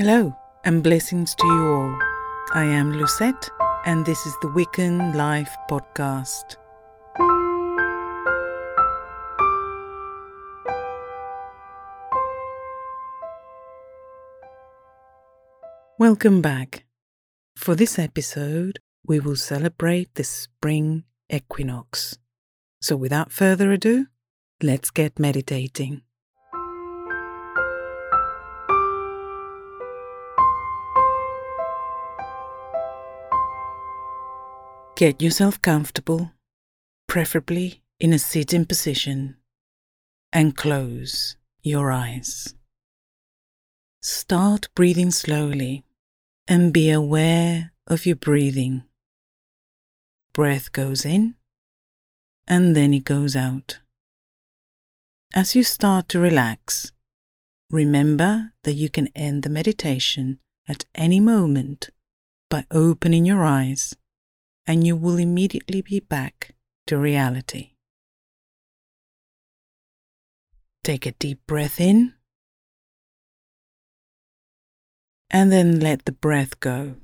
Hello and blessings to you all. I am Lucette and this is the Wiccan Life Podcast. Welcome back. For this episode, we will celebrate the spring equinox. So, without further ado, let's get meditating. Get yourself comfortable, preferably in a sitting position, and close your eyes. Start breathing slowly and be aware of your breathing. Breath goes in and then it goes out. As you start to relax, remember that you can end the meditation at any moment by opening your eyes and you will immediately be back to reality. Take a deep breath in and then let the breath go.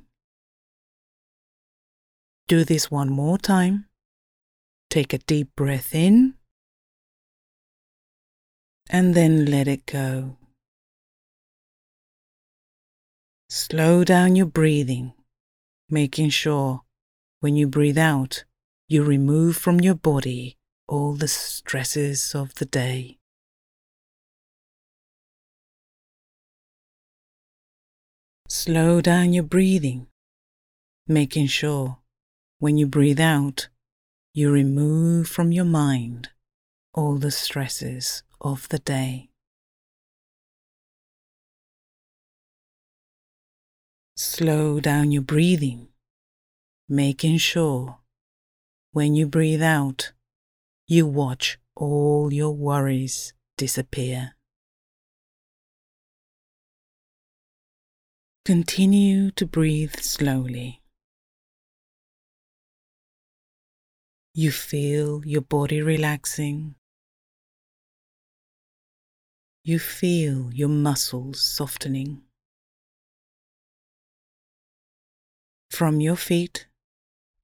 Do this one more time. Take a deep breath in and then let it go. Slow down your breathing, making sure when you breathe out, you remove from your body all the stresses of the day. Slow down your breathing, making sure when you breathe out, you remove from your mind all the stresses of the day. Slow down your breathing, making sure when you breathe out, you watch all your worries disappear. Continue to breathe slowly. You feel your body relaxing. You feel your muscles softening. From your feet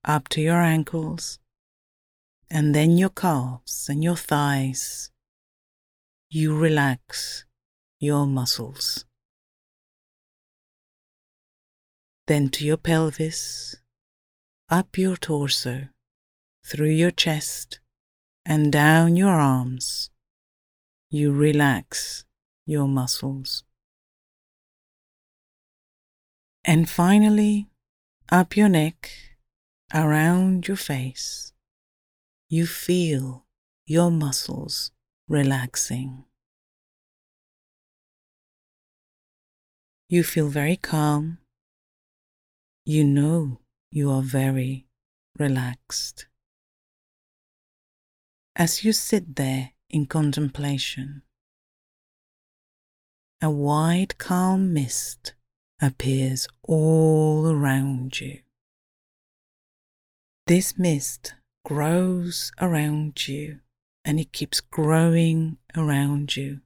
up to your ankles, and then your calves and your thighs, you relax your muscles. Then to your pelvis, up your torso through your chest and down your arms, you relax your muscles. And finally, up your neck, around your face, you feel your muscles relaxing. You feel very calm. You know you are very relaxed as you sit there in contemplation. A wide, calm mist appears all around you. This mist grows around you and it keeps growing around you.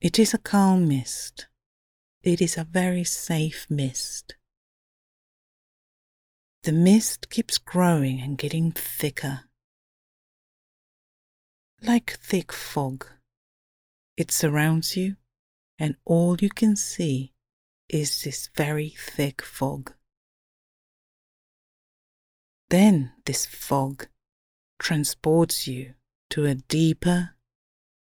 It is a calm mist. It is a very safe mist. The mist keeps growing and getting thicker like thick fog. It surrounds you, and all you can see is this very thick fog. Then this fog transports you to a deeper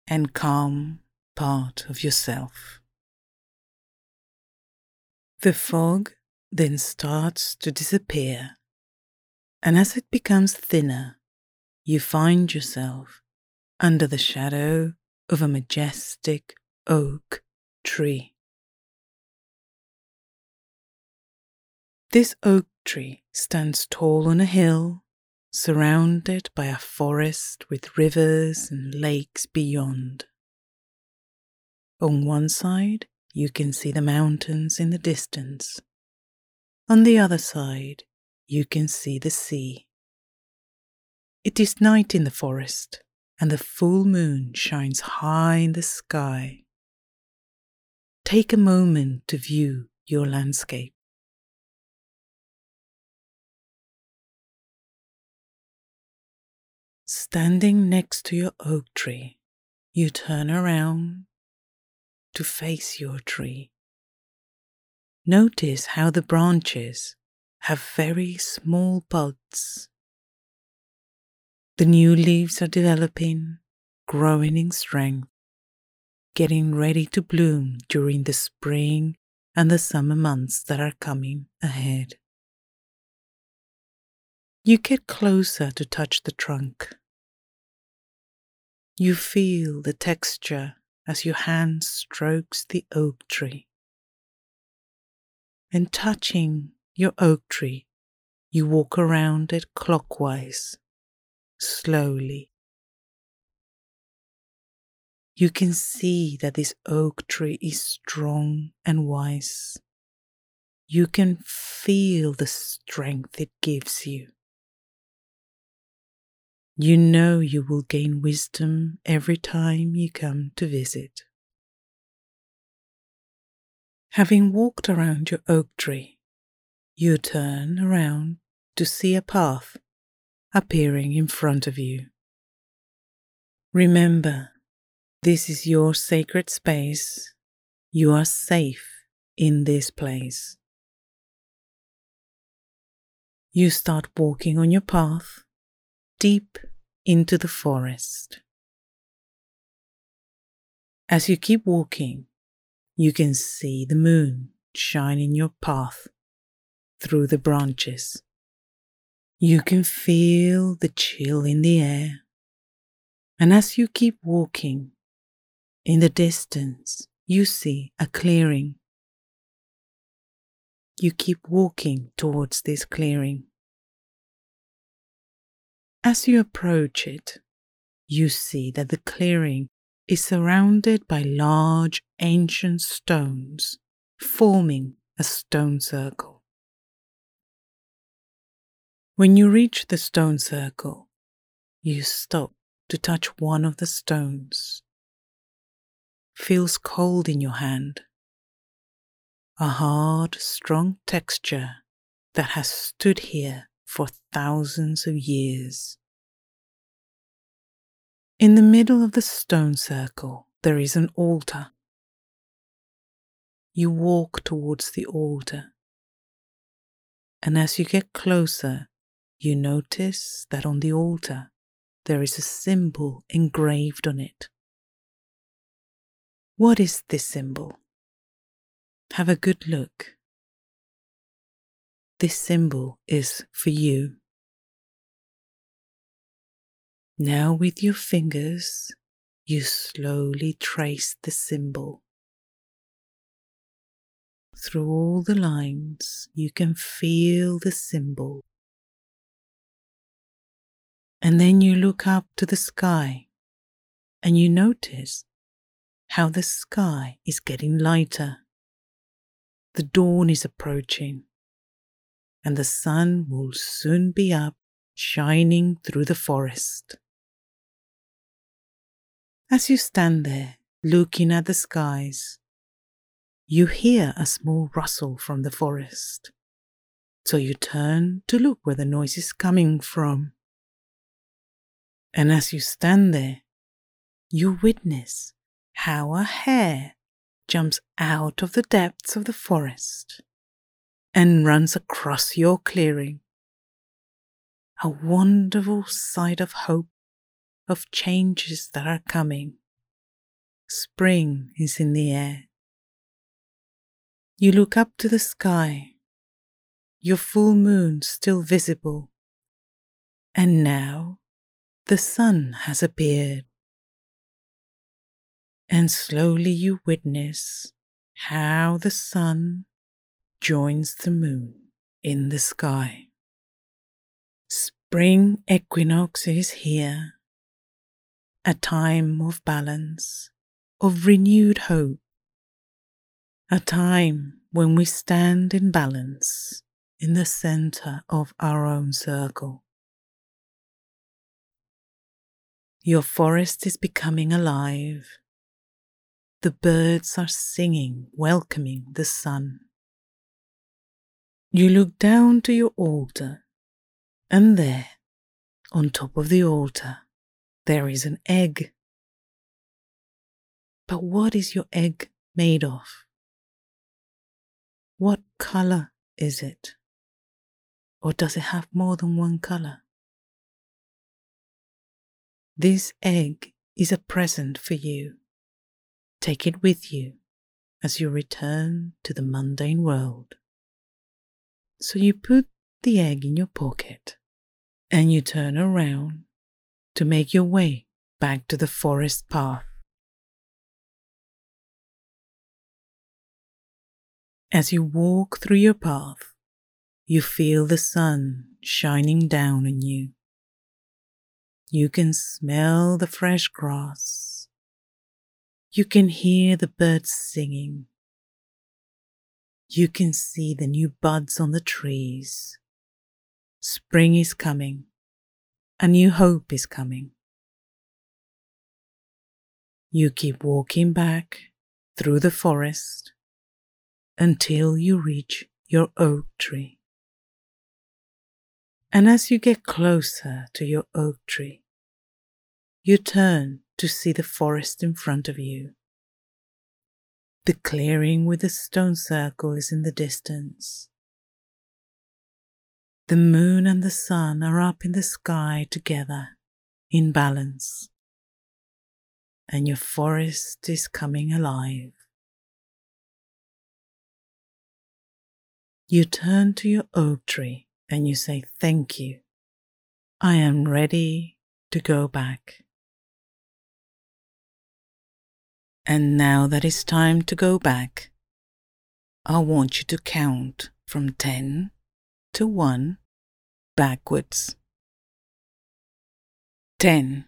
and calm part of yourself. The fog then starts to disappear, and as it becomes thinner, you find yourself under the shadow of a majestic oak tree. This oak tree stands tall on a hill, surrounded by a forest with rivers and lakes beyond. On one side, you can see the mountains in the distance. On the other side, you can see the sea. It is night in the forest, and the full moon shines high in the sky. take a moment to view your landscape. Standing next to your oak tree, you turn around to face your tree. Notice how the branches have very small buds. The new leaves are developing, growing in strength, getting ready to bloom during the spring and the summer months that are coming ahead. You get closer to touch the trunk. You feel the texture as your hand strokes the oak tree. And touching your oak tree, you walk around it clockwise, slowly. You can see that this oak tree is strong and wise. You can feel the strength it gives you. You know you will gain wisdom every time you come to visit. Having walked around your oak tree, you turn around to see a path appearing in front of you. Remember, this is your sacred space. You are safe in this place. You start walking on your path deep into the forest. As you keep walking, you can see the moon shine in your path through the branches. You can feel the chill in the air. And as you keep walking, in the distance, you see a clearing. You keep walking towards this clearing. As you approach it, you see that the clearing is surrounded by large ancient stones forming a stone circle. When you reach the stone circle, you stop to touch one of the stones. Feels cold in your hand. A hard, strong texture that has stood here for thousands of years. In the middle of the stone circle, there is an altar. You walk towards the altar, and as you get closer, you notice that on the altar there is a symbol engraved on it. What is this symbol? Have a good look. This symbol is for you. Now, with your fingers, you slowly trace the symbol. Through all the lines, you can feel the symbol. And then you look up to the sky and you notice how the sky is getting lighter. The dawn is approaching and the sun will soon be up, shining through the forest. As you stand there looking at the skies, you hear a small rustle from the forest. So you turn to look where the noise is coming from. And as you stand there, you witness how a hare jumps out of the depths of the forest and runs across your clearing. A wonderful sight of hope, of changes that are coming. Spring is in the air. You look up to the sky, your full moon still visible, and now the sun has appeared. And slowly you witness how the sun joins the moon in the sky. Spring equinox is here, a time of balance, of renewed hope, a time when we stand in balance in the center of our own circle. Your forest is becoming alive. the birds are singing, welcoming the sun. You look down to your altar, and there, on top of the altar, there is an egg. But what is your egg made of? What color is it? Or does it have more than one color? This egg is a present for you. Take it with you as you return to the mundane world. So you put the egg in your pocket and you turn around to make your way back to the forest path. As you walk through your path, you feel the sun shining down on you. You can smell the fresh grass. You can hear the birds singing. You can see the new buds on the trees. Spring is coming. A new hope is coming. You keep walking back through the forest until you reach your oak tree. And as you get closer to your oak tree, you turn to see the forest in front of you. The clearing with the stone circle is in the distance. The moon and the sun are up in the sky together in balance, and your forest is coming alive. You turn to your oak tree and you say, Thank you. I am ready to go back. And now that it's time to go back, I want you to count from 10 to 1 backwards. 10.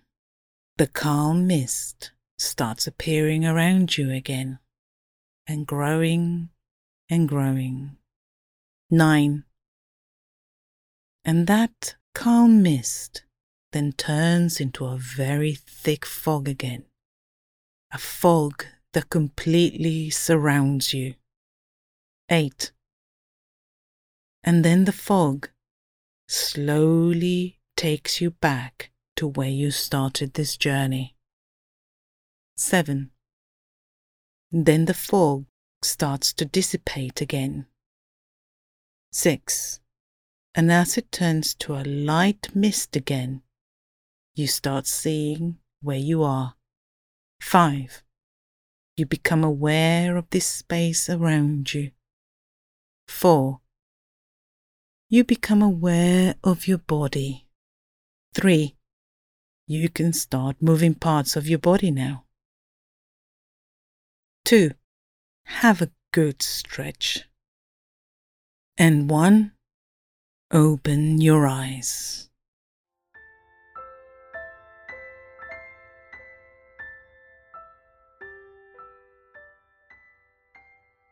The calm mist starts appearing around you again and growing and growing. 9. And that calm mist then turns into a very thick fog again a fog that completely surrounds you. 8. And then the fog slowly takes you back to where you started this journey. 7. Then the fog starts to dissipate again. 6. And as it turns to a light mist again, you start seeing where you are. 5. You become aware of this space around you. 4. You become aware of your body. 3. You can start moving parts of your body now. 2. Have a good stretch. And 1. Open your eyes.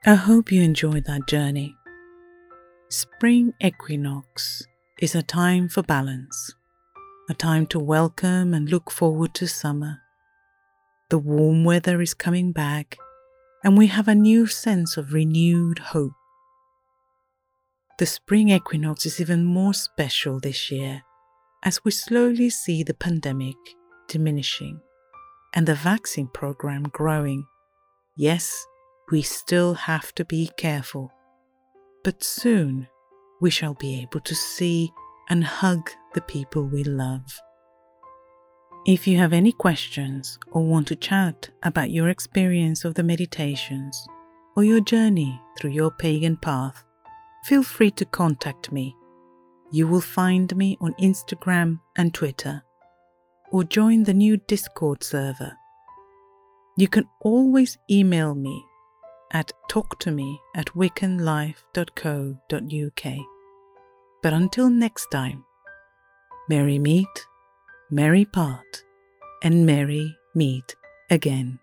I hope you enjoyed that journey. Spring equinox is a time for balance, a time to welcome and look forward to summer. The warm weather is coming back, and we have a new sense of renewed hope. The spring equinox is even more special this year as we slowly see the pandemic diminishing and the vaccine program growing. Yes, we still have to be careful. But soon we shall be able to see and hug the people we love. If you have any questions or want to chat about your experience of the meditations or your journey through your pagan path, feel free to contact me. You will find me on Instagram and Twitter, or join the new Discord server. You can always email me at talktome at wiccanlife.co.uk. But until next time, merry meet, merry part, and merry meet again.